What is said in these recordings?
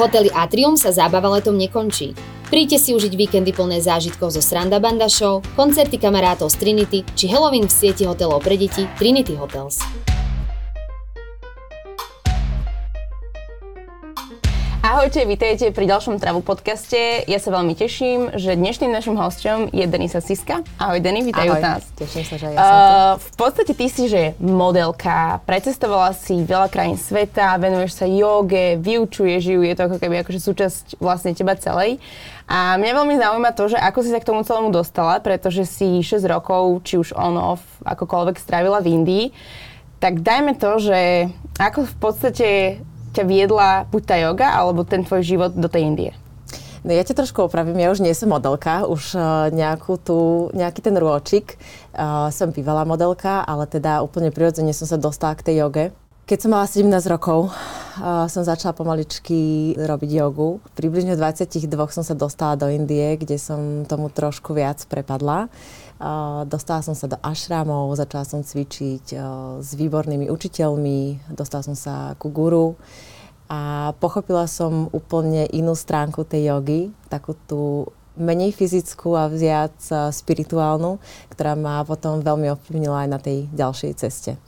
hoteli Atrium sa zábava letom nekončí. Príďte si užiť víkendy plné zážitkov zo Sranda Banda Show, koncerty kamarátov z Trinity či Halloween v sieti hotelov pre deti Trinity Hotels. Ahojte, vítajte pri ďalšom Travu podcaste. Ja sa veľmi teším, že dnešným našim hostom je Denisa Siska. Ahoj Deni, vítaj Ahoj. nás. Teším sa, že ja som tu. Uh, v podstate ty si, že modelka, precestovala si veľa krajín sveta, venuješ sa joge, vyučuješ ju, je to ako keby akože súčasť vlastne teba celej. A mňa veľmi zaujíma to, že ako si sa k tomu celému dostala, pretože si 6 rokov, či už on-off, akokoľvek strávila v Indii. Tak dajme to, že ako v podstate ťa viedla buď tá yoga, alebo ten tvoj život do tej Indie? No ja ťa trošku opravím, ja už nie som modelka, už uh, nejakú tú, nejaký ten rôčik. Uh, som bývalá modelka, ale teda úplne prirodzene som sa dostala k tej joge. Keď som mala 17 rokov, som začala pomaličky robiť jogu. Približne v 22 som sa dostala do Indie, kde som tomu trošku viac prepadla. Dostala som sa do ašramov, začala som cvičiť s výbornými učiteľmi, dostala som sa ku guru a pochopila som úplne inú stránku tej jogy, takú tú menej fyzickú a viac spirituálnu, ktorá ma potom veľmi ovplyvnila aj na tej ďalšej ceste.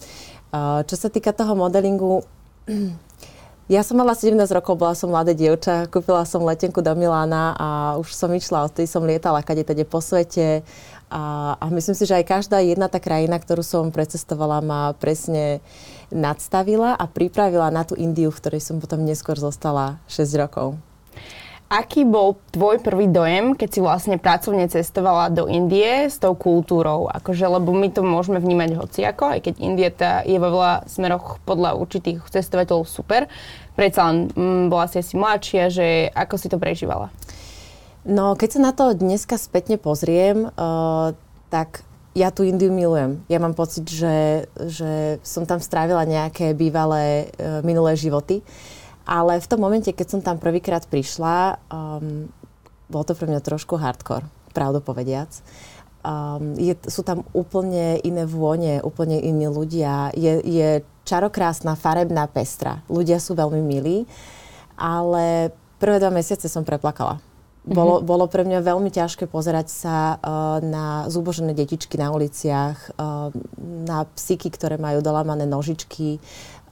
Uh, čo sa týka toho modelingu, ja som mala 17 rokov, bola som mladé dievča, kúpila som letenku do Milána a už som išla, odtedy som lietala kade tade po svete a, a myslím si, že aj každá jedna tá krajina, ktorú som precestovala, ma presne nadstavila a pripravila na tú Indiu, v ktorej som potom neskôr zostala 6 rokov. Aký bol tvoj prvý dojem, keď si vlastne pracovne cestovala do Indie s tou kultúrou? Akože, lebo my to môžeme vnímať hociako, aj keď Indie tá je vo veľa smeroch podľa určitých cestovateľov super. Predsa len mm, bola si asi mladšia, že ako si to prežívala? No, keď sa na to dneska spätne pozriem, uh, tak ja tú Indiu milujem. Ja mám pocit, že, že som tam strávila nejaké bývalé uh, minulé životy. Ale v tom momente, keď som tam prvýkrát prišla, um, bolo to pre mňa trošku hardcore, pravdu povediac. Um, je, sú tam úplne iné vône, úplne iní ľudia. Je, je čarokrásna, farebná pestra. Ľudia sú veľmi milí, ale prvé dva mesiace som preplakala bolo, mm-hmm. bolo pre mňa veľmi ťažké pozerať sa uh, na zúbožené detičky na uliciach, uh, na psíky, ktoré majú dolamané nožičky,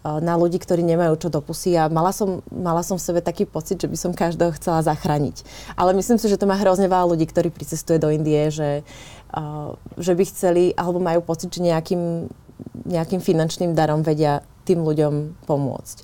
na ľudí, ktorí nemajú čo do pusy a mala som, mala som v sebe taký pocit, že by som každého chcela zachrániť. Ale myslím si, že to má hrozne veľa ľudí, ktorí pricestuje do Indie, že, uh, že by chceli, alebo majú pocit, že nejakým, nejakým finančným darom vedia tým ľuďom pomôcť.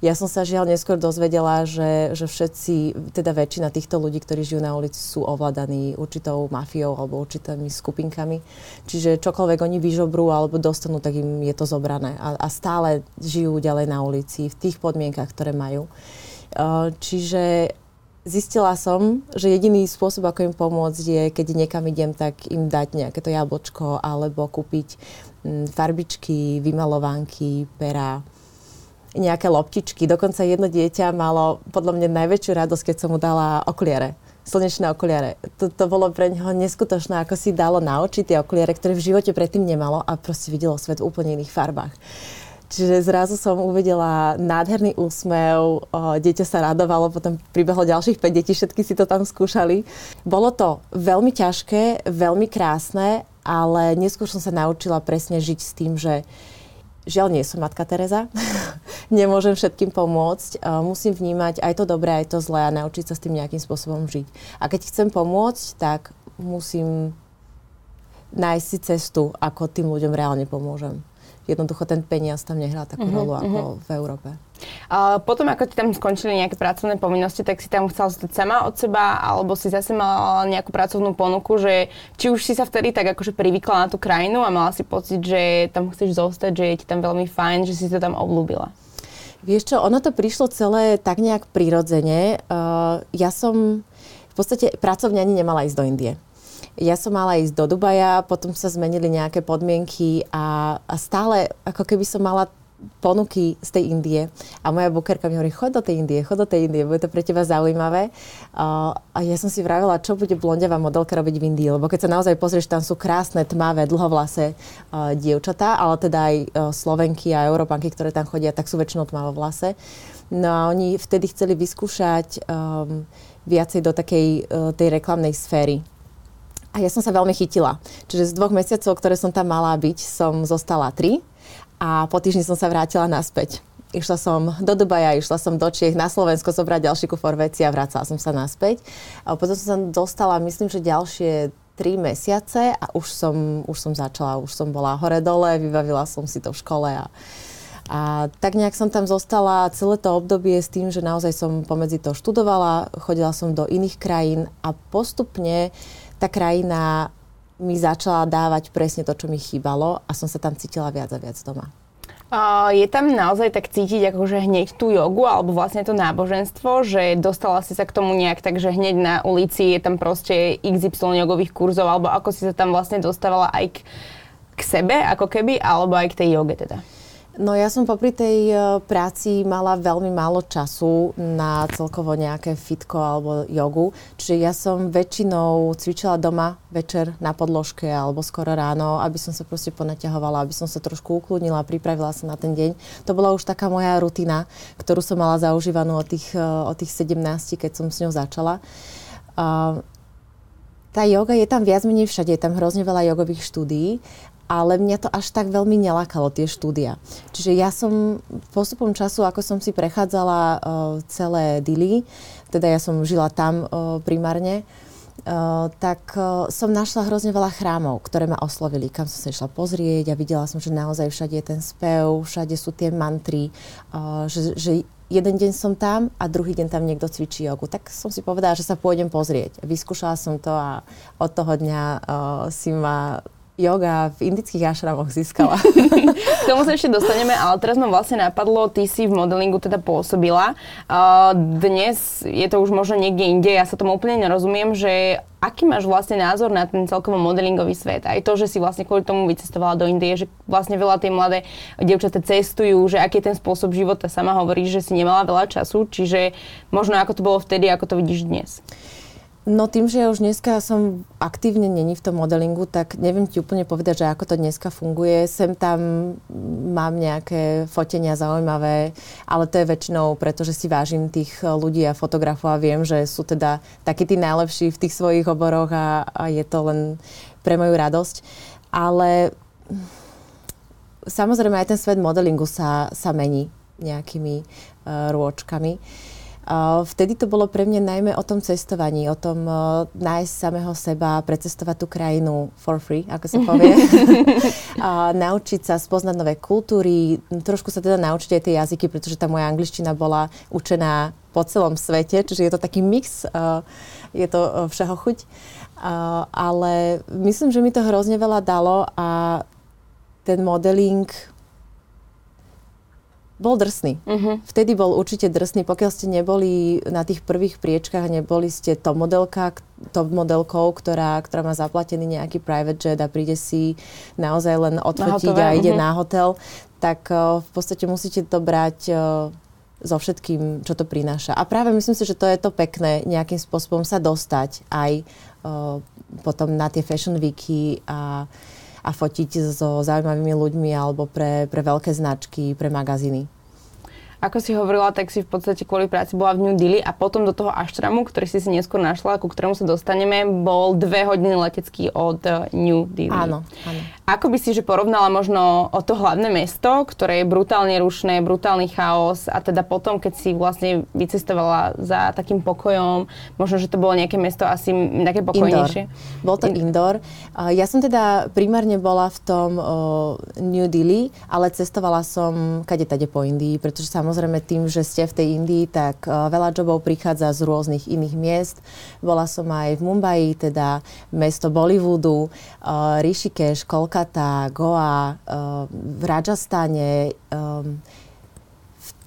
Ja som sa žiaľ neskôr dozvedela, že, že všetci, teda väčšina týchto ľudí, ktorí žijú na ulici, sú ovládaní určitou mafiou alebo určitými skupinkami. Čiže čokoľvek oni vyžobrú alebo dostanú, tak im je to zobrané. A, a stále žijú ďalej na ulici v tých podmienkach, ktoré majú. Čiže zistila som, že jediný spôsob, ako im pomôcť, je, keď niekam idem, tak im dať nejaké to jablčko alebo kúpiť Mm, farbičky, vymalovánky, pera, nejaké loptičky. Dokonca jedno dieťa malo podľa mňa najväčšiu radosť, keď som mu dala okuliare slnečné okuliare. To, to bolo pre neho neskutočné, ako si dalo na oči tie okuliare, ktoré v živote predtým nemalo a proste videlo svet v úplne iných farbách. Čiže zrazu som uvidela nádherný úsmev, dieťa sa radovalo, potom pribehlo ďalších 5 detí, všetky si to tam skúšali. Bolo to veľmi ťažké, veľmi krásne ale neskôr som sa naučila presne žiť s tým, že žiaľ nie som matka Teresa, nemôžem všetkým pomôcť, musím vnímať aj to dobré, aj to zlé a naučiť sa s tým nejakým spôsobom žiť. A keď chcem pomôcť, tak musím nájsť si cestu, ako tým ľuďom reálne pomôžem. Jednoducho ten peniaz tam nehrá takú uh-huh, rolu ako uh-huh. v Európe. A potom, ako ti tam skončili nejaké pracovné povinnosti, tak si tam chcela zostať sama od seba, alebo si zase mala nejakú pracovnú ponuku, že či už si sa vtedy tak akože privykla na tú krajinu a mala si pocit, že tam chceš zostať, že je ti tam veľmi fajn, že si to tam obľúbila? Vieš čo, ono to prišlo celé tak nejak prirodzene. Uh, ja som v podstate pracovne ani nemala ísť do Indie. Ja som mala ísť do Dubaja, potom sa zmenili nejaké podmienky a, a stále ako keby som mala ponuky z tej Indie. A moja bukerka mi hovorí, chod do tej Indie, chod do tej Indie, bude to pre teba zaujímavé. Uh, a ja som si vravila, čo bude blondiavá modelka robiť v Indii, lebo keď sa naozaj pozrieš, tam sú krásne, tmavé, dlhovlase uh, dievčatá, ale teda aj uh, Slovenky a Európanky, ktoré tam chodia, tak sú väčšinou tmavé vlase. No a oni vtedy chceli vyskúšať um, viacej do takej uh, tej reklamnej sféry. A ja som sa veľmi chytila. Čiže z dvoch mesiacov, ktoré som tam mala byť, som zostala tri a po týždni som sa vrátila naspäť. Išla som do Dubaja, išla som do Čiech, na Slovensko zobrať ďalší kufor veci a vracala som sa naspäť. A potom som sa dostala, myslím, že ďalšie tri mesiace a už som, už som začala, už som bola hore-dole, vybavila som si to v škole a, a tak nejak som tam zostala celé to obdobie s tým, že naozaj som pomedzi to študovala, chodila som do iných krajín a postupne tá krajina mi začala dávať presne to, čo mi chýbalo a som sa tam cítila viac a viac doma. Uh, je tam naozaj tak cítiť akože hneď tú jogu alebo vlastne to náboženstvo, že dostala si sa k tomu nejak tak, že hneď na ulici je tam proste XY jogových kurzov alebo ako si sa tam vlastne dostávala aj k, k sebe ako keby alebo aj k tej joge teda? No ja som popri tej e, práci mala veľmi málo času na celkovo nejaké fitko alebo jogu, čiže ja som väčšinou cvičila doma večer na podložke alebo skoro ráno, aby som sa proste ponaťahovala, aby som sa trošku ukludnila, pripravila sa na ten deň. To bola už taká moja rutina, ktorú som mala zaužívanú od tých, e, od tých 17, keď som s ňou začala. Uh, tá yoga je tam viac menej všade, je tam hrozne veľa jogových štúdií ale mňa to až tak veľmi nelakalo, tie štúdia. Čiže ja som postupom času, ako som si prechádzala uh, celé Dili, teda ja som žila tam uh, primárne, Uh, tak uh, som našla hrozne veľa chrámov, ktoré ma oslovili, kam som sa išla pozrieť a videla som, že naozaj všade je ten spev, všade sú tie mantry, uh, že, že jeden deň som tam a druhý deň tam niekto cvičí jogu. Tak som si povedala, že sa pôjdem pozrieť. Vyskúšala som to a od toho dňa uh, si ma yoga v indických ašramoch získala. K tomu sa ešte dostaneme, ale teraz ma vlastne napadlo, ty si v modelingu teda pôsobila. Dnes je to už možno niekde inde, ja sa tomu úplne nerozumiem, že aký máš vlastne názor na ten celkovo modelingový svet? Aj to, že si vlastne kvôli tomu vycestovala do Indie, že vlastne veľa tej mladé dievčatá cestujú, že aký je ten spôsob života, sama hovoríš, že si nemala veľa času, čiže možno ako to bolo vtedy, ako to vidíš dnes. No tým, že ja už dneska som aktívne není v tom modelingu, tak neviem ti úplne povedať, že ako to dneska funguje. Sem tam mám nejaké fotenia zaujímavé, ale to je väčšinou preto, že si vážim tých ľudí a fotografov a viem, že sú teda takí tí najlepší v tých svojich oboroch a, a je to len pre moju radosť. Ale samozrejme aj ten svet modelingu sa, sa mení nejakými uh, rôčkami. Uh, Vtedy to bolo pre mňa najmä o tom cestovaní, o tom uh, nájsť samého seba, precestovať tú krajinu for free, ako sa povie. a naučiť sa spoznať nové kultúry, trošku sa teda naučiť aj tie jazyky, pretože tá moja angličtina bola učená po celom svete, čiže je to taký mix, uh, je to uh, všeho chuť. Uh, ale myslím, že mi to hrozne veľa dalo a ten modeling bol drsný. Uh-huh. Vtedy bol určite drsný, pokiaľ ste neboli na tých prvých priečkách, neboli ste top modelka, top modelkou, ktorá, ktorá má zaplatený nejaký private jet a príde si naozaj len odfotiť a ide uh-huh. na hotel, tak uh, v podstate musíte to brať uh, so všetkým, čo to prináša. A práve myslím si, že to je to pekné, nejakým spôsobom sa dostať aj uh, potom na tie fashion weeky a a fotiť so zaujímavými ľuďmi alebo pre, pre veľké značky, pre magazíny. Ako si hovorila, tak si v podstate kvôli práci bola v New Delhi a potom do toho aštramu, ktorý si si neskôr našla, ku ktorému sa dostaneme, bol dve hodiny letecký od eh, New Delhi. Áno, áno. Ako by si že porovnala možno o to hlavné mesto, ktoré je brutálne rušné, brutálny chaos a teda potom, keď si vlastne vycestovala za takým pokojom, možno, že to bolo nejaké mesto asi nejaké pokojnejšie? Indoor. Bol to In- indoor. Ja som teda primárne bola v tom uh, New Delhi, ale cestovala som kade tade po Indii, pretože samozrejme tým, že ste v tej Indii, tak uh, veľa jobov prichádza z rôznych iných miest. Bola som aj v Mumbai, teda mesto Bollywoodu, uh, Rishikesh, Kolkata, Kolkata, Goa, uh, v Rajasthane, um,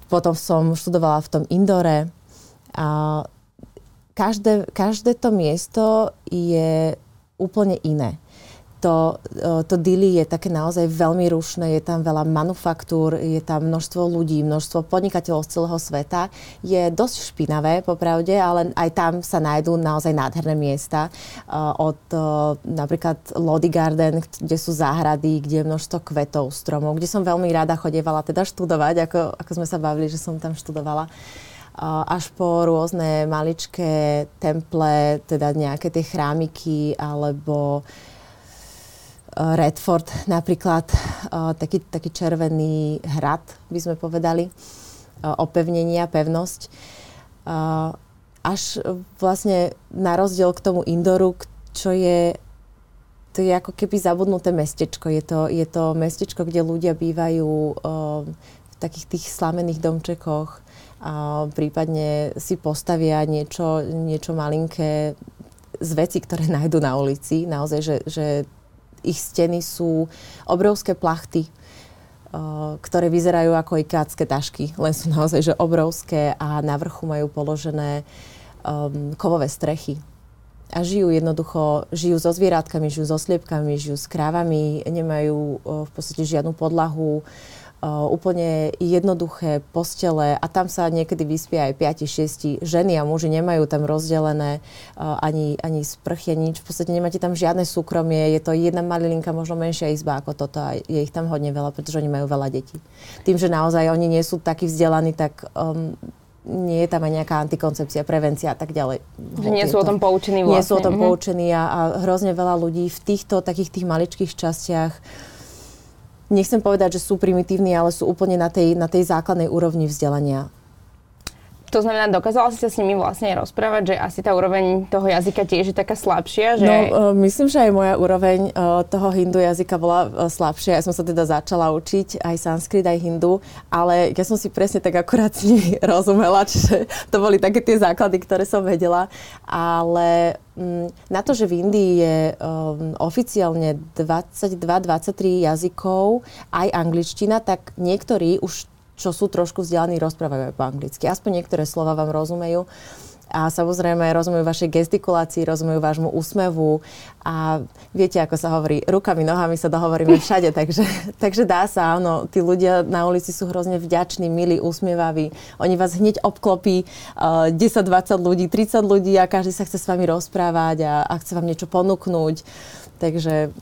potom som študovala v tom Indore. A každé, každé to miesto je úplne iné. To, to Dili je také naozaj veľmi rušné, je tam veľa manufaktúr, je tam množstvo ľudí, množstvo podnikateľov z celého sveta. Je dosť špinavé, popravde, ale aj tam sa nájdú naozaj nádherné miesta. Od napríklad Lodi Garden, kde sú záhrady, kde je množstvo kvetov, stromov, kde som veľmi rada chodievala teda študovať, ako, ako sme sa bavili, že som tam študovala až po rôzne maličké temple, teda nejaké tie chrámiky alebo Redford napríklad, taký, taký červený hrad, by sme povedali, opevnenia, pevnosť. Až vlastne na rozdiel k tomu Indoru, čo je to je ako keby zabudnuté mestečko. Je to, je to mestečko, kde ľudia bývajú v takých tých slamených domčekoch a prípadne si postavia niečo, niečo malinké z veci, ktoré nájdu na ulici. Naozaj, že, že ich steny sú obrovské plachty, uh, ktoré vyzerajú ako ikácké tašky, len sú naozaj že obrovské a na vrchu majú položené um, kovové strechy. A žijú jednoducho, žijú so zvieratkami, žijú so sliepkami, žijú s krávami, nemajú uh, v podstate žiadnu podlahu, Uh, úplne jednoduché postele a tam sa niekedy vyspia aj 5-6 ženy a muži nemajú tam rozdelené uh, ani, ani sprchy, nič. V podstate nemáte tam žiadne súkromie, je to jedna malilinka, možno menšia izba ako toto a je ich tam hodne veľa, pretože oni majú veľa detí. Tým, že naozaj oni nie sú takí vzdelaní, tak um, nie je tam aj nejaká antikoncepcia, prevencia a tak ďalej. Že nie sú o tom poučení vlastne. Nie sú o tom vlastne. poučení a, a hrozne veľa ľudí v týchto takých tých maličkých častiach nechcem povedať, že sú primitívni, ale sú úplne na tej, na tej základnej úrovni vzdelania. To znamená, dokázala si sa s nimi vlastne rozprávať, že asi tá úroveň toho jazyka tiež je taká slabšia? Že... No, uh, myslím, že aj moja úroveň uh, toho hindu jazyka bola uh, slabšia. Ja som sa teda začala učiť aj sanskrit, aj hindu, ale ja som si presne tak akurát s nimi rozumela, čiže to boli také tie základy, ktoré som vedela. Ale um, na to, že v Indii je um, oficiálne 22-23 jazykov, aj angličtina, tak niektorí už čo sú trošku vzdelaní, rozprávajú aj po anglicky. Aspoň niektoré slova vám rozumejú. A samozrejme rozumejú vašej gestikulácii, rozumejú vášmu úsmevu a viete, ako sa hovorí, rukami, nohami sa dohovoríme všade, takže, takže dá sa, áno, tí ľudia na ulici sú hrozne vďační, milí, úsmievaví. Oni vás hneď obklopí uh, 10-20 ľudí, 30 ľudí a každý sa chce s vami rozprávať a, a chce vám niečo ponúknuť. Takže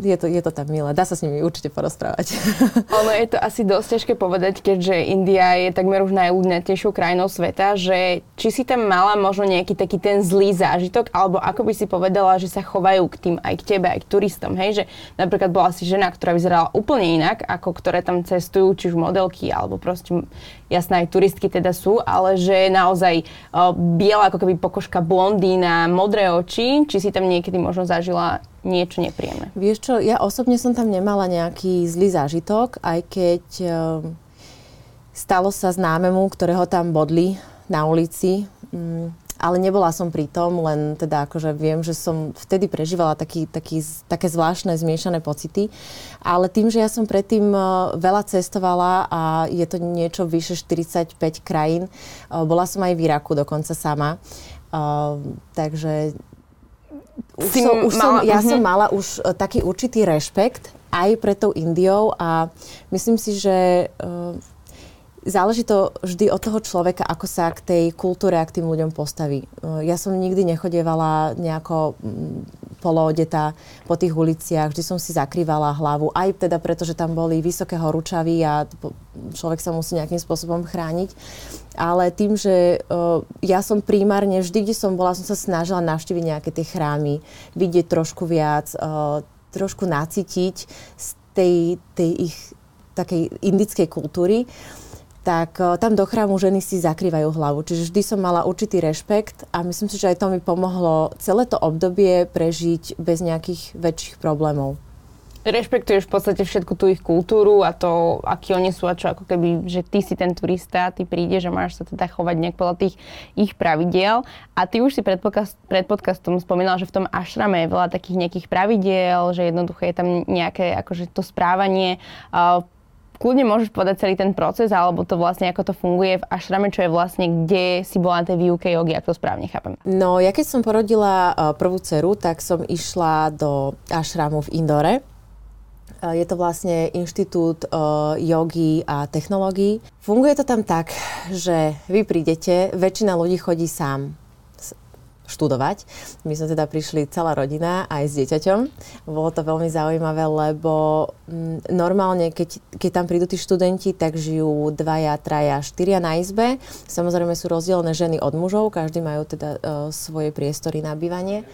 je to, je to tam milé. Dá sa s nimi určite porozprávať. Ono je to asi dosť ťažké povedať, keďže India je takmer už najľudnejšou krajinou sveta, že či si tam mala možno nejaký taký ten zlý zážitok, alebo ako by si povedala, že sa chovajú k tým aj k tebe, aj k turistom. Hej? Že napríklad bola si žena, ktorá vyzerala úplne inak, ako ktoré tam cestujú, či už modelky, alebo proste jasné aj turistky teda sú, ale že je naozaj uh, biela ako keby pokožka blondína, modré oči, či si tam niekedy možno zažila niečo nepríjemné? Vieš čo, ja osobne som tam nemala nejaký zlý zážitok, aj keď uh, stalo sa známemu, ktorého tam bodli na ulici. Um, ale nebola som pri tom, len teda akože viem, že som vtedy prežívala taký, taký, také zvláštne zmiešané pocity. Ale tým, že ja som predtým uh, veľa cestovala a je to niečo vyše 45 krajín, uh, bola som aj v Iraku dokonca sama. Uh, takže už som, už mala, som, ja uh-huh. som mala už taký určitý rešpekt aj pre tou Indiou a myslím si, že uh, záleží to vždy od toho človeka, ako sa k tej kultúre a k tým ľuďom postaví. Uh, ja som nikdy nechodievala nejako um, poloodeta po tých uliciach, vždy som si zakrývala hlavu, aj teda preto, že tam boli vysoké horúčavy a človek sa musí nejakým spôsobom chrániť. Ale tým, že uh, ja som primárne, vždy, kde som bola, som sa snažila navštíviť nejaké tie chrámy, vidieť trošku viac, uh, trošku nacítiť z tej, tej ich takej indickej kultúry, tak uh, tam do chrámu ženy si zakrývajú hlavu. Čiže vždy som mala určitý rešpekt a myslím si, že aj to mi pomohlo celé to obdobie prežiť bez nejakých väčších problémov rešpektuješ v podstate všetku tú ich kultúru a to, akí oni sú a čo ako keby, že ty si ten turista, ty prídeš a máš sa teda chovať nejak podľa tých ich pravidiel. A ty už si pred, podcast, pred podcastom spomínal, že v tom ašrame je veľa takých nejakých pravidiel, že jednoducho je tam nejaké akože to správanie uh, kľudne môžeš povedať celý ten proces, alebo to vlastne ako to funguje v ašrame, čo je vlastne, kde si bola na tej výuke jogy, ak to správne chápem. No, ja keď som porodila uh, prvú dceru, tak som išla do ašramu v Indore. Uh, je to vlastne inštitút uh, jogy a technológií. Funguje to tam tak, že vy prídete, väčšina ľudí chodí sám študovať. My sme teda prišli celá rodina aj s dieťaťom. Bolo to veľmi zaujímavé, lebo mm, normálne, keď, keď tam prídu tí študenti, tak žijú dvaja, traja, štyria na izbe. Samozrejme sú rozdielne ženy od mužov, každý majú teda uh, svoje priestory na bývanie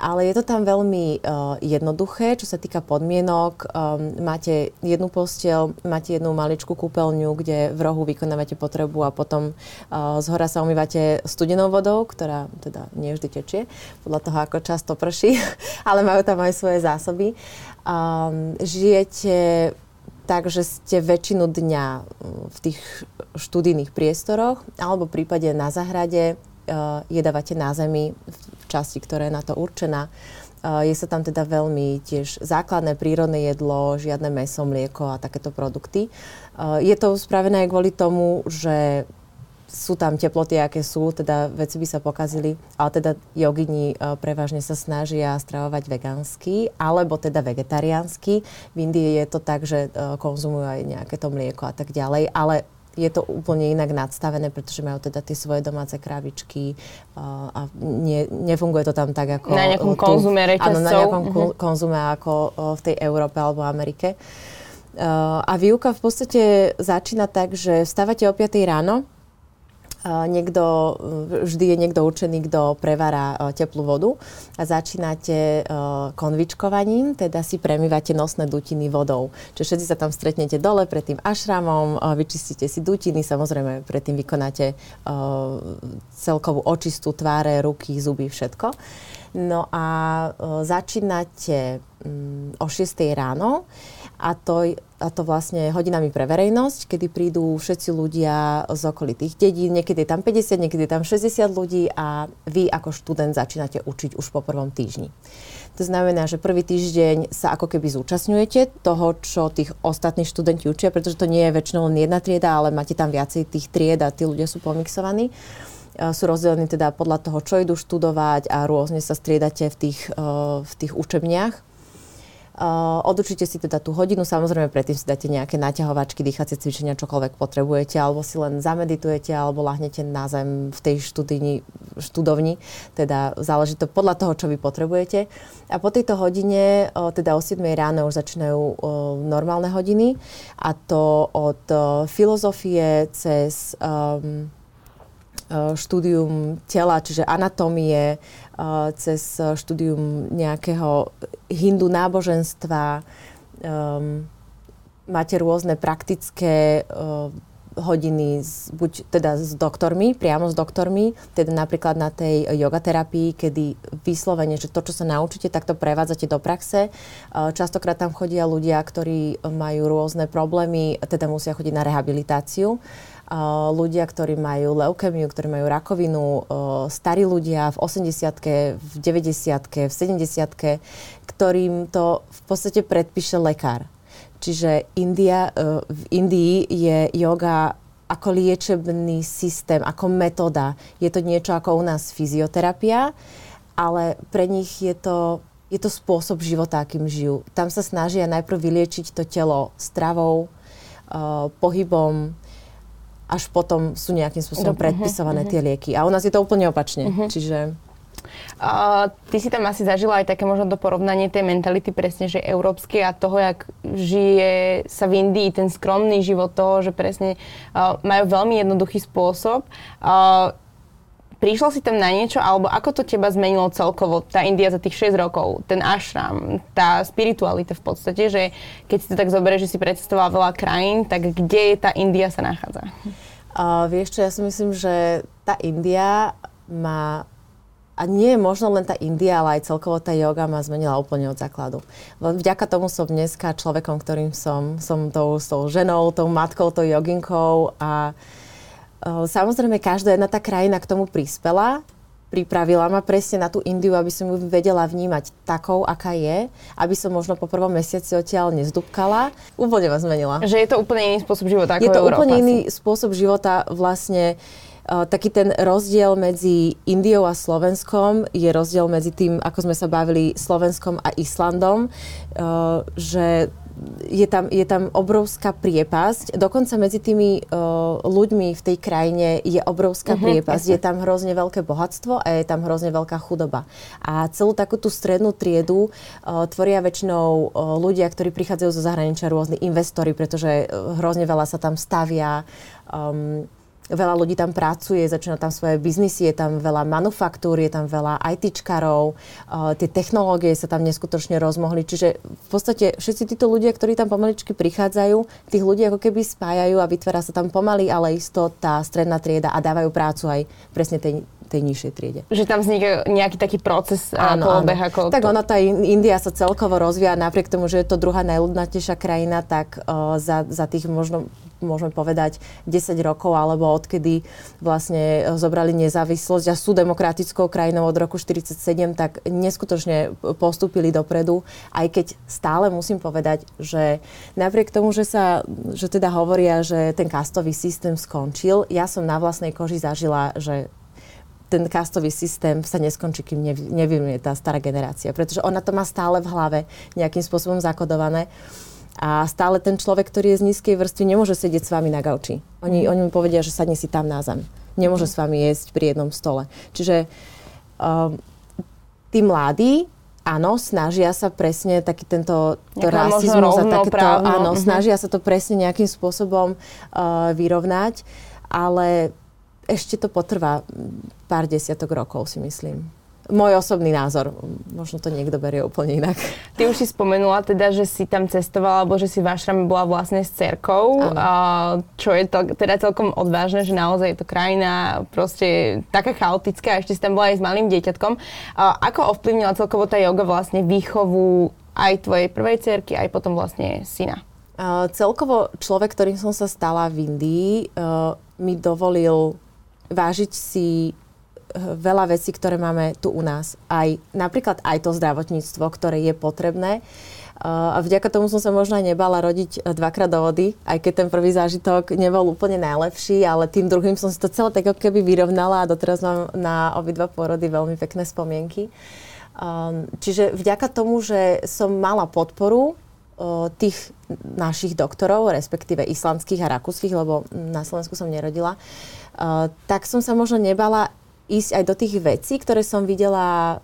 ale je to tam veľmi uh, jednoduché, čo sa týka podmienok. Um, máte jednu postiel, máte jednu maličkú kúpeľňu, kde v rohu vykonávate potrebu a potom uh, z sa umývate studenou vodou, ktorá teda nie vždy tečie, podľa toho, ako často prší, ale majú tam aj svoje zásoby. Um, žijete tak, že ste väčšinu dňa v tých študijných priestoroch alebo v prípade na zahrade jedávate na zemi v časti, ktorá je na to určená. Uh, je sa tam teda veľmi tiež základné prírodné jedlo, žiadne meso, mlieko a takéto produkty. Uh, je to spravené aj kvôli tomu, že sú tam teploty, aké sú, teda veci by sa pokazili, ale teda jogini prevažne sa snažia stravovať vegánsky, alebo teda vegetariánsky. V Indii je to tak, že konzumujú aj nejaké to mlieko a tak ďalej, ale je to úplne inak nadstavené, pretože majú teda tie svoje domáce kravičky uh, a ne, nefunguje to tam tak ako... Na nejakom tu, konzume reťazcov. Áno, na nejakom uh-huh. konzume ako uh, v tej Európe alebo Amerike. Uh, a výuka v podstate začína tak, že vstávate o 5 ráno, niekto, vždy je niekto určený, kto prevára e, teplú vodu a začínate e, konvičkovaním, teda si premývate nosné dutiny vodou. Čiže všetci sa tam stretnete dole pred tým ašramom, e, vyčistíte si dutiny, samozrejme predtým vykonáte celkovú očistu tváre, ruky, zuby, všetko. No a začínate mm, o 6 ráno a to, a to vlastne hodinami pre verejnosť, kedy prídu všetci ľudia z okolitých dedín, niekedy je tam 50, niekedy je tam 60 ľudí a vy ako študent začínate učiť už po prvom týždni. To znamená, že prvý týždeň sa ako keby zúčastňujete toho, čo tých ostatní študenti učia, pretože to nie je väčšinou len jedna trieda, ale máte tam viacej tých tried a tí ľudia sú pomixovaní sú rozdelení teda podľa toho, čo idú študovať a rôzne sa striedate v tých, v tých učebniach. Uh, odučite si teda tú hodinu, samozrejme predtým si dáte nejaké naťahovačky, dýchacie cvičenia, čokoľvek potrebujete, alebo si len zameditujete, alebo lahnete na zem v tej študini, študovni, teda záleží to podľa toho, čo vy potrebujete. A po tejto hodine, uh, teda o 7 ráno už začínajú uh, normálne hodiny. A to od filozofie cez um, štúdium tela, čiže anatómie, cez štúdium nejakého hindu náboženstva. Máte rôzne praktické uh, hodiny s, buď teda s doktormi, priamo s doktormi, teda napríklad na tej yogaterapii, kedy vyslovene, že to, čo sa naučíte, tak to prevádzate do praxe. Častokrát tam chodia ľudia, ktorí majú rôzne problémy, teda musia chodiť na rehabilitáciu ľudia, ktorí majú leukemiu, ktorí majú rakovinu, starí ľudia v 80 v 90 v 70 ktorým to v podstate predpíše lekár. Čiže India, v Indii je yoga ako liečebný systém, ako metóda. Je to niečo ako u nás fyzioterapia, ale pre nich je to, je to spôsob života, akým žijú. Tam sa snažia najprv vyliečiť to telo stravou, pohybom, až potom sú nejakým spôsobom uh-huh, predpisované uh-huh. tie lieky. A u nás je to úplne opačne. Uh-huh. Čiže... Uh, ty si tam asi zažila aj také možno to porovnanie tej mentality presne, že európskej a toho, jak žije sa v Indii ten skromný život toho, že presne uh, majú veľmi jednoduchý spôsob. Uh, Prišla si tam na niečo, alebo ako to teba zmenilo celkovo, tá India za tých 6 rokov, ten ashram, tá spiritualita v podstate, že keď si to tak zoberieš, že si predstavovala veľa krajín, tak kde tá India sa nachádza? Uh, vieš čo, ja si myslím, že tá India má a nie je možno len tá India, ale aj celkovo tá yoga ma zmenila úplne od základu. Vďaka tomu som dneska človekom, ktorým som, som tou, tou ženou, tou matkou, tou joginkou a uh, Samozrejme, každá jedna tá krajina k tomu prispela, pripravila ma presne na tú Indiu, aby som ju vedela vnímať takou, aká je, aby som možno po prvom mesiaci odtiaľ nezdúbkala. Úplne ma zmenila. Že je to úplne iný spôsob života ako Je to Európa, úplne asi. iný spôsob života vlastne Uh, taký ten rozdiel medzi Indiou a Slovenskom je rozdiel medzi tým, ako sme sa bavili Slovenskom a Islandom, uh, že je tam, je tam obrovská priepasť. Dokonca medzi tými uh, ľuďmi v tej krajine je obrovská uh-huh, priepasť. Je tam hrozne veľké bohatstvo a je tam hrozne veľká chudoba. A celú takú tú strednú triedu uh, tvoria väčšinou uh, ľudia, ktorí prichádzajú zo zahraničia, rôzni investori, pretože uh, hrozne veľa sa tam stavia. Um, veľa ľudí tam pracuje, začína tam svoje biznisy, je tam veľa manufaktúr, je tam veľa ITčkarov, uh, tie technológie sa tam neskutočne rozmohli. Čiže v podstate všetci títo ľudia, ktorí tam pomaličky prichádzajú, tých ľudí ako keby spájajú a vytvára sa tam pomaly, ale isto tá stredná trieda a dávajú prácu aj presne tej tej nižšej triede. Že tam vzniká nejaký taký proces áno, kolobeh, áno. ako... Tak ona, tá India sa celkovo rozvíja, napriek tomu, že je to druhá najľudnatejšia krajina, tak uh, za, za tých možno môžeme povedať 10 rokov, alebo odkedy vlastne zobrali nezávislosť a sú demokratickou krajinou od roku 1947, tak neskutočne postúpili dopredu, aj keď stále musím povedať, že napriek tomu, že sa, že teda hovoria, že ten kastový systém skončil, ja som na vlastnej koži zažila, že ten kastový systém sa neskončí, kým nevyvinuje tá stará generácia. Pretože ona to má stále v hlave nejakým spôsobom zakodované. A stále ten človek, ktorý je z nízkej vrstvy, nemôže sedieť s vami na gauči. Oni, mm. oni mu povedia, že sadni si tam na zem. Nemôže s vami jesť pri jednom stole. Čiže um, tí mladí, áno, snažia sa presne taký tento to rasizmus a takéto, áno, uh-huh. snažia sa to presne nejakým spôsobom uh, vyrovnať, ale ešte to potrvá pár desiatok rokov, si myslím. Môj osobný názor. Možno to niekto berie úplne inak. Ty už si spomenula teda, že si tam cestovala, alebo že si v Ašrame bola vlastne s cerkou, a, čo je to teda celkom odvážne, že naozaj je to krajina proste taká chaotická, ešte si tam bola aj s malým dieťatkom. A, ako ovplyvnila celkovo tá yoga vlastne výchovu aj tvojej prvej cerky, aj potom vlastne syna? Uh, celkovo človek, ktorým som sa stala v Indii, uh, mi dovolil vážiť si eh, veľa vecí, ktoré máme tu u nás. Aj napríklad aj to zdravotníctvo, ktoré je potrebné. A vďaka tomu som sa možno aj nebala rodiť eh, dvakrát do vody, aj keď ten prvý zážitok nebol úplne najlepší, ale tým druhým som si to celé tak keby vyrovnala a doteraz mám na obidva pôrody veľmi pekné spomienky. Ehm, čiže vďaka tomu, že som mala podporu eh, tých našich doktorov, respektíve islandských a rakúskych, lebo na Slovensku som nerodila, tak som sa možno nebala ísť aj do tých vecí, ktoré som videla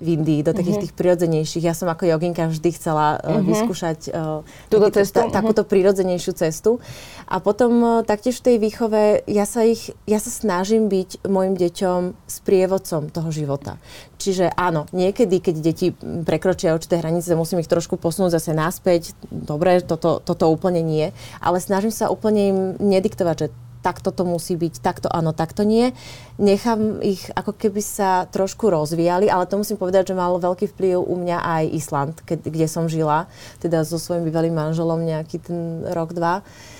v Indii, do takých uh-huh. tých prirodzenejších. Ja som ako joginka vždy chcela uh, vyskúšať uh, Túto taký, cestu? Uh-huh. takúto prirodzenejšiu cestu. A potom uh, taktiež v tej výchove ja sa, ich, ja sa snažím byť mojim deťom sprievodcom toho života. Čiže áno, niekedy, keď deti prekročia určité hranice, musím ich trošku posunúť zase naspäť. Dobre, toto, toto úplne nie. Ale snažím sa úplne im nediktovať, že takto to musí byť, takto áno, takto nie. Nechám ich ako keby sa trošku rozvíjali, ale to musím povedať, že mal veľký vplyv u mňa aj Island, keď, kde som žila, teda so svojím bývalým manželom nejaký ten rok, dva. Uh,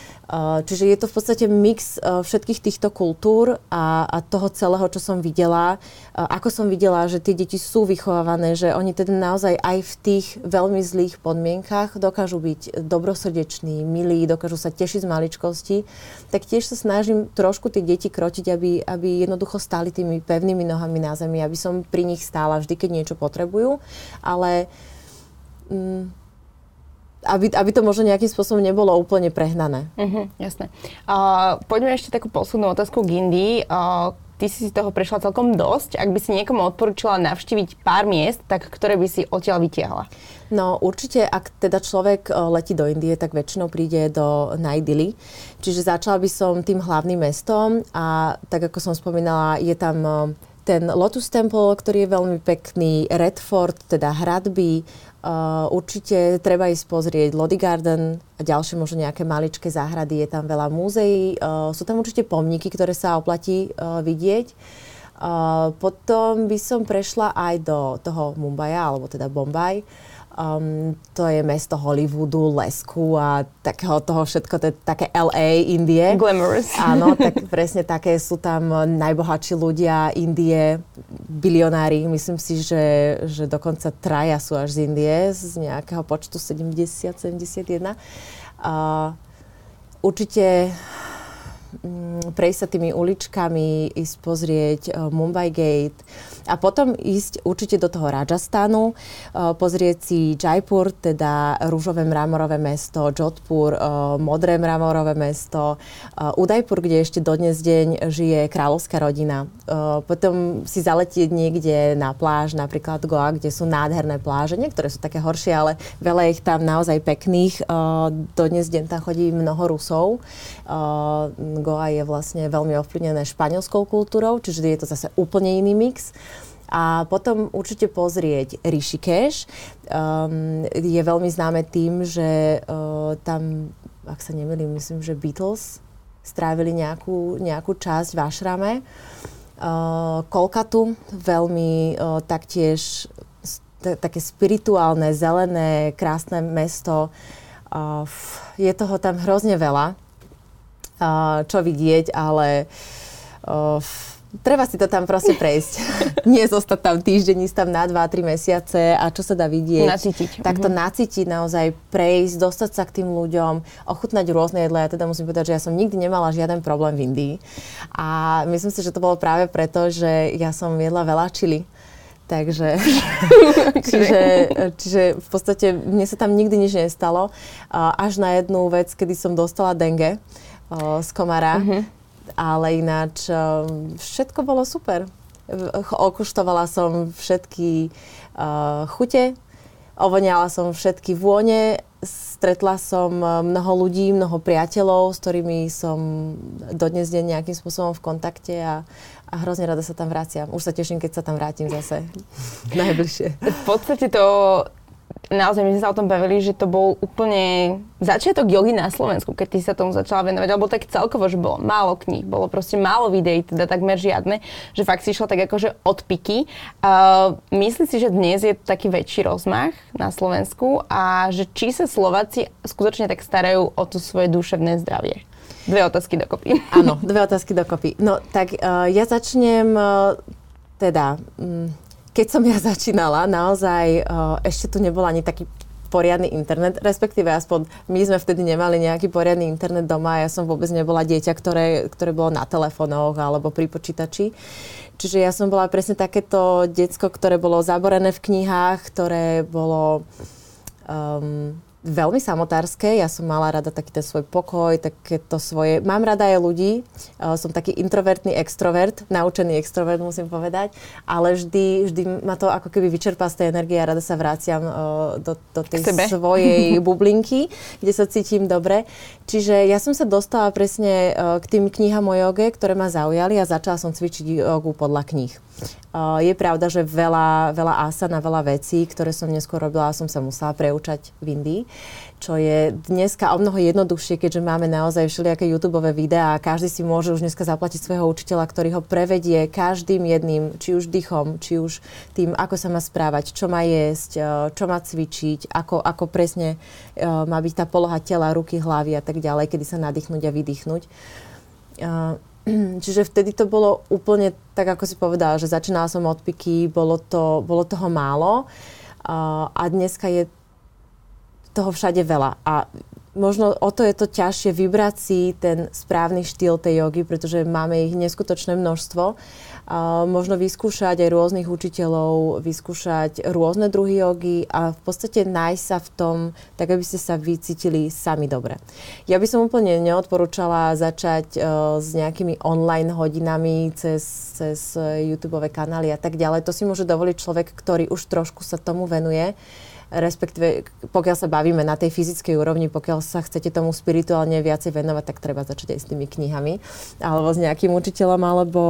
čiže je to v podstate mix eh, všetkých týchto kultúr a, a toho celého, čo som videla. Eh, ako som videla, že tie deti sú vychovávané, že oni teda naozaj aj v tých veľmi zlých podmienkach dokážu byť dobrosrdeční, milí, dokážu sa tešiť z maličkosti, tak tiež sa snažím trošku tie deti krotiť, aby, aby jednoducho stáli tými pevnými nohami na zemi, aby som pri nich stála vždy, keď niečo potrebujú. Ale... Mm, aby, aby to možno nejakým spôsobom nebolo úplne prehnané. Uh-huh, jasné. Uh, poďme ešte takú poslednú otázku k Indii. Uh, ty si toho prešla celkom dosť. Ak by si niekomu odporúčila navštíviť pár miest, tak ktoré by si odtiaľ vytiahla? No určite, ak teda človek letí do Indie, tak väčšinou príde do Najdily. Čiže začala by som tým hlavným mestom a tak ako som spomínala, je tam ten Lotus Temple, ktorý je veľmi pekný, Red Fort, teda hradby, Uh, určite treba ísť pozrieť Lodi Garden a ďalšie možno nejaké maličké záhrady. Je tam veľa múzeí. Uh, sú tam určite pomníky, ktoré sa oplatí uh, vidieť. Uh, potom by som prešla aj do toho Mumbaja, alebo teda Bombaj. Um, to je mesto Hollywoodu, lesku a takého toho všetko, to je také LA, Indie. Glamorous. Áno, tak presne také sú tam najbohatší ľudia Indie, bilionári. Myslím si, že, že dokonca traja sú až z Indie, z nejakého počtu 70-71. Uh, určite prejsť sa tými uličkami, ísť pozrieť uh, Mumbai Gate a potom ísť určite do toho Rajasthanu, uh, pozrieť si Jaipur, teda rúžové mramorové mesto, Jodhpur, uh, modré mramorové mesto, Udaipur, kde ešte dodnes deň žije kráľovská rodina. Potom si zaletieť niekde na pláž, napríklad Goa, kde sú nádherné pláže. Niektoré sú také horšie, ale veľa ich tam naozaj pekných. Dodnes deň tam chodí mnoho Rusov Goa je vlastne veľmi ovplyvnené španielskou kultúrou, čiže je to zase úplne iný mix. A potom určite pozrieť Rishikesh. Um, je veľmi známe tým, že uh, tam, ak sa nemýlim, myslím, že Beatles strávili nejakú, nejakú časť v ašrame. Uh, Kolkatu, veľmi uh, taktiež t- také spirituálne, zelené, krásne mesto. Uh, je toho tam hrozne veľa čo vidieť, ale treba si to tam proste prejsť. Nie zostať tam týždeň, ísť tam na 2-3 mesiace a čo sa dá vidieť. Nacítiť. Tak to uh-huh. nacítiť naozaj, prejsť, dostať sa k tým ľuďom, ochutnať rôzne jedlá. Ja teda musím povedať, že ja som nikdy nemala žiaden problém v Indii. A myslím si, že to bolo práve preto, že ja som jedla veľa čili. Takže, čiže, čiže v podstate mne sa tam nikdy nič nestalo. Až na jednu vec, kedy som dostala dengue z komara. Uh-huh. Ale ináč všetko bolo super. Okuštovala som všetky chute, ovoniala som všetky vône, stretla som mnoho ľudí, mnoho priateľov, s ktorými som dodnes deň nejakým spôsobom v kontakte a, a hrozne rada sa tam vraciam. Už sa teším, keď sa tam vrátim zase najbližšie. V podstate to naozaj my sme sa o tom bavili, že to bol úplne začiatok jogy na Slovensku, keď ty sa tomu začala venovať, alebo tak celkovo, že bolo málo kníh, bolo proste málo videí, teda takmer žiadne, že fakt si išla tak akože od piky. Uh, myslí si, že dnes je taký väčší rozmach na Slovensku a že či sa Slováci skutočne tak starajú o to svoje duševné zdravie? Dve otázky dokopy. Áno, dve otázky dokopy. No tak uh, ja začnem uh, teda... Um, keď som ja začínala, naozaj uh, ešte tu nebol ani taký poriadny internet, respektíve aspoň my sme vtedy nemali nejaký poriadny internet doma ja som vôbec nebola dieťa, ktoré, ktoré bolo na telefónoch alebo pri počítači. Čiže ja som bola presne takéto decko, ktoré bolo zaborené v knihách, ktoré bolo um, veľmi samotárske. Ja som mala rada taký ten svoj pokoj, takéto svoje... Mám rada aj ľudí. Uh, som taký introvertný extrovert, naučený extrovert, musím povedať. Ale vždy, vždy ma to ako keby vyčerpá z tej energie a rada sa vraciam uh, do, do tej svojej bublinky, kde sa cítim dobre. Čiže ja som sa dostala presne uh, k tým knihám o joge, ktoré ma zaujali a začala som cvičiť jogu podľa kníh. Uh, je pravda, že veľa, veľa asana, veľa vecí, ktoré som neskôr robila, som sa musela preučať v Indii, čo je dneska o mnoho jednoduchšie, keďže máme naozaj všelijaké YouTube videá a každý si môže už dneska zaplatiť svojho učiteľa, ktorý ho prevedie každým jedným, či už dýchom, či už tým, ako sa má správať, čo má jesť, uh, čo má cvičiť, ako, ako presne uh, má byť tá poloha tela, ruky, hlavy a tak ďalej, kedy sa nadýchnuť a vydýchnuť. Čiže vtedy to bolo úplne tak, ako si povedala, že začínala som od piky, bolo, to, bolo toho málo a dneska je toho všade veľa. A možno o to je to ťažšie vybrať si ten správny štýl tej jogy, pretože máme ich neskutočné množstvo. A možno vyskúšať aj rôznych učiteľov, vyskúšať rôzne druhy jogy a v podstate nájsť sa v tom, tak aby ste sa vycítili sami dobre. Ja by som úplne neodporúčala začať uh, s nejakými online hodinami cez, cez YouTube kanály a tak ďalej. To si môže dovoliť človek, ktorý už trošku sa tomu venuje respektíve pokiaľ sa bavíme na tej fyzickej úrovni, pokiaľ sa chcete tomu spirituálne viacej venovať, tak treba začať aj s tými knihami, alebo s nejakým učiteľom, alebo,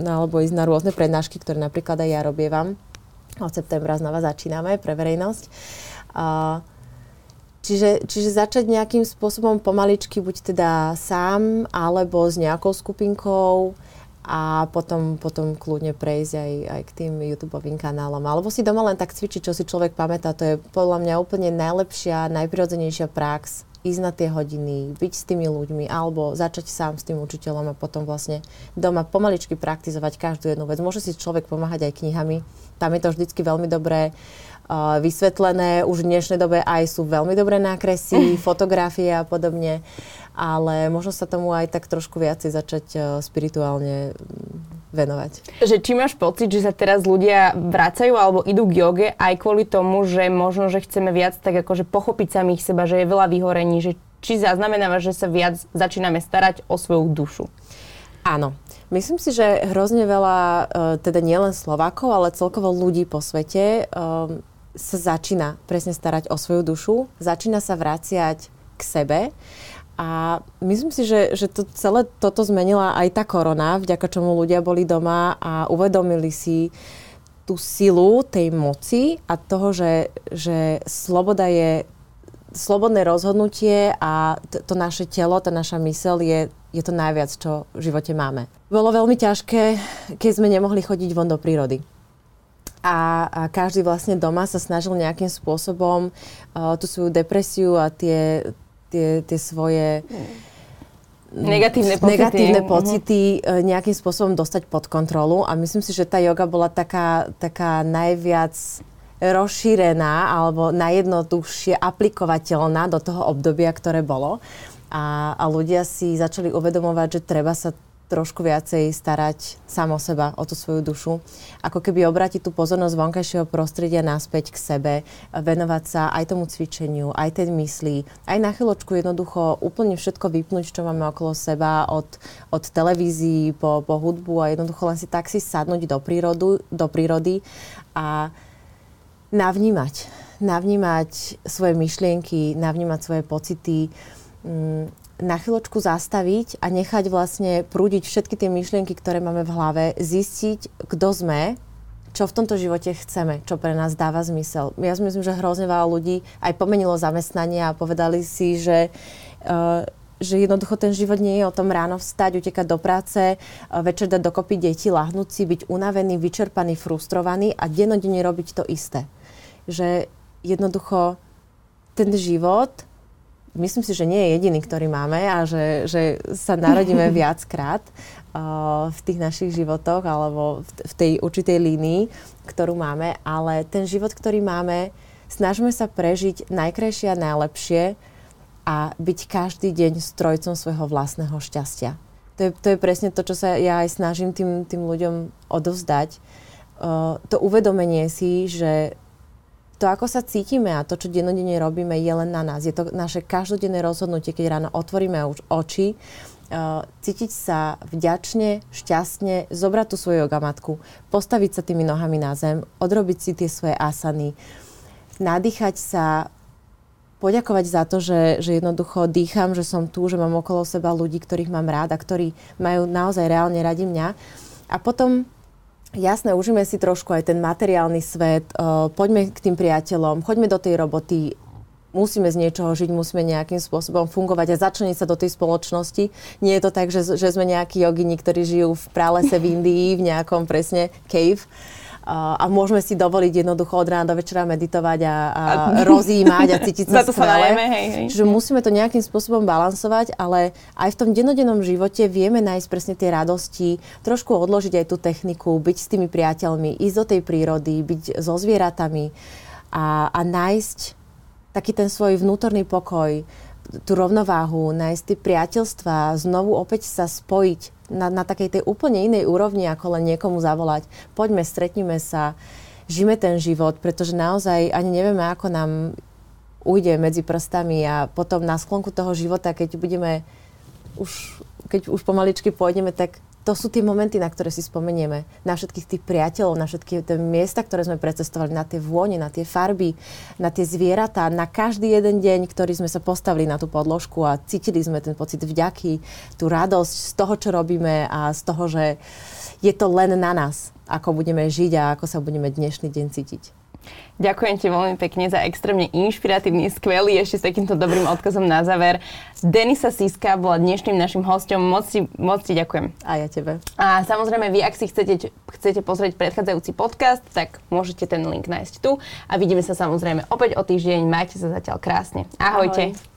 alebo ísť na rôzne prednášky, ktoré napríklad aj ja robievam. Od septembra znova začíname pre verejnosť. Uh, Čiže, čiže začať nejakým spôsobom pomaličky, buď teda sám, alebo s nejakou skupinkou a potom, potom kľudne prejsť aj, aj k tým YouTube kanálom. Alebo si doma len tak cvičiť, čo si človek pamätá. To je podľa mňa úplne najlepšia, najprirodzenejšia prax. Ísť na tie hodiny, byť s tými ľuďmi, alebo začať sám s tým učiteľom a potom vlastne doma pomaličky praktizovať každú jednu vec. Môže si človek pomáhať aj knihami. Tam je to vždycky veľmi dobré uh, vysvetlené. Už v dnešnej dobe aj sú veľmi dobré nákresy, fotografie a podobne ale možno sa tomu aj tak trošku viacej začať uh, spirituálne venovať. Že či máš pocit, že sa teraz ľudia vracajú alebo idú k joge aj kvôli tomu, že možno, že chceme viac tak akože pochopiť samých seba, že je veľa vyhorení, že či zaznamenáva, že sa viac začíname starať o svoju dušu? Áno. Myslím si, že hrozne veľa, uh, teda nielen Slovákov, ale celkovo ľudí po svete um, sa začína presne starať o svoju dušu, začína sa vraciať k sebe a myslím si, že, že to celé toto zmenila aj tá korona, vďaka čomu ľudia boli doma a uvedomili si tú silu tej moci a toho, že, že sloboda je slobodné rozhodnutie a t- to naše telo, tá naša mysel je, je to najviac, čo v živote máme. Bolo veľmi ťažké, keď sme nemohli chodiť von do prírody. A, a každý vlastne doma sa snažil nejakým spôsobom uh, tú svoju depresiu a tie, tie, tie svoje negatívne pocity, negatívne mhm. pocity uh-huh. nejakým spôsobom dostať pod kontrolu a myslím si, že tá yoga bola taká, taká najviac rozšírená alebo najjednoduchšie aplikovateľná do toho obdobia, ktoré bolo. A, a ľudia si začali uvedomovať, že treba sa trošku viacej starať sám o seba, o tú svoju dušu. Ako keby obrátiť tú pozornosť vonkajšieho prostredia naspäť k sebe, venovať sa aj tomu cvičeniu, aj tej mysli, aj na chvíľočku jednoducho úplne všetko vypnúť, čo máme okolo seba, od, od televízií po, po hudbu a jednoducho len si tak si sadnúť do, prírodu, do prírody a navnímať. Navnímať svoje myšlienky, navnímať svoje pocity, mm, na chvíľočku zastaviť a nechať vlastne prúdiť všetky tie myšlienky, ktoré máme v hlave, zistiť, kto sme, čo v tomto živote chceme, čo pre nás dáva zmysel. Ja si myslím, že hrozne veľa ľudí aj pomenilo zamestnanie a povedali si, že uh, že jednoducho ten život nie je o tom ráno vstať, utekať do práce, uh, večer dať dokopy deti, lahnúť si, byť unavený, vyčerpaný, frustrovaný a dennodenne robiť to isté. Že jednoducho ten život myslím si, že nie je jediný, ktorý máme a že, že sa narodíme viackrát uh, v tých našich životoch alebo v, tej určitej línii, ktorú máme, ale ten život, ktorý máme, snažíme sa prežiť najkrajšie a najlepšie a byť každý deň strojcom svojho vlastného šťastia. To je, to je presne to, čo sa ja aj snažím tým, tým ľuďom odovzdať. Uh, to uvedomenie si, že to, ako sa cítime a to, čo dennodenne robíme, je len na nás. Je to naše každodenné rozhodnutie, keď ráno otvoríme už oči, uh, cítiť sa vďačne, šťastne, zobrať tú svoju jogamatku, postaviť sa tými nohami na zem, odrobiť si tie svoje asany, nadýchať sa, poďakovať za to, že, že jednoducho dýcham, že som tu, že mám okolo seba ľudí, ktorých mám rád a ktorí majú naozaj reálne radi mňa. A potom Jasné, užíme si trošku aj ten materiálny svet, uh, poďme k tým priateľom, choďme do tej roboty, musíme z niečoho žiť, musíme nejakým spôsobom fungovať a začleniť sa do tej spoločnosti. Nie je to tak, že, že sme nejakí jogini, ktorí žijú v pralese v Indii, v nejakom presne cave a môžeme si dovoliť jednoducho od rána do večera meditovať a, a rozímať a cítiť sa skvelé. Hej, hej. Čiže musíme to nejakým spôsobom balansovať, ale aj v tom dennodennom živote vieme nájsť presne tie radosti, trošku odložiť aj tú techniku, byť s tými priateľmi, ísť do tej prírody, byť so zvieratami a, a nájsť taký ten svoj vnútorný pokoj, tú rovnováhu, nájsť tie priateľstva, znovu opäť sa spojiť na, na takej tej úplne inej úrovni, ako len niekomu zavolať. Poďme, stretnime sa, žime ten život, pretože naozaj ani nevieme, ako nám ujde medzi prstami a potom na sklonku toho života, keď budeme už, keď už pomaličky pôjdeme, tak to sú tie momenty, na ktoré si spomenieme. Na všetkých tých priateľov, na všetky tie miesta, ktoré sme precestovali, na tie vône, na tie farby, na tie zvieratá, na každý jeden deň, ktorý sme sa postavili na tú podložku a cítili sme ten pocit vďaky, tú radosť z toho, čo robíme a z toho, že je to len na nás, ako budeme žiť a ako sa budeme dnešný deň cítiť. Ďakujem ti veľmi pekne za extrémne inšpiratívny, skvelý, ešte s takýmto dobrým odkazom na záver. Denisa Siska bola dnešným našim hostom. Moc ti, moc ti ďakujem. A ja tebe. A samozrejme, vy, ak si chcete, chcete pozrieť predchádzajúci podcast, tak môžete ten link nájsť tu. A vidíme sa samozrejme opäť o týždeň. Majte sa zatiaľ krásne. Ahojte. Ahoj.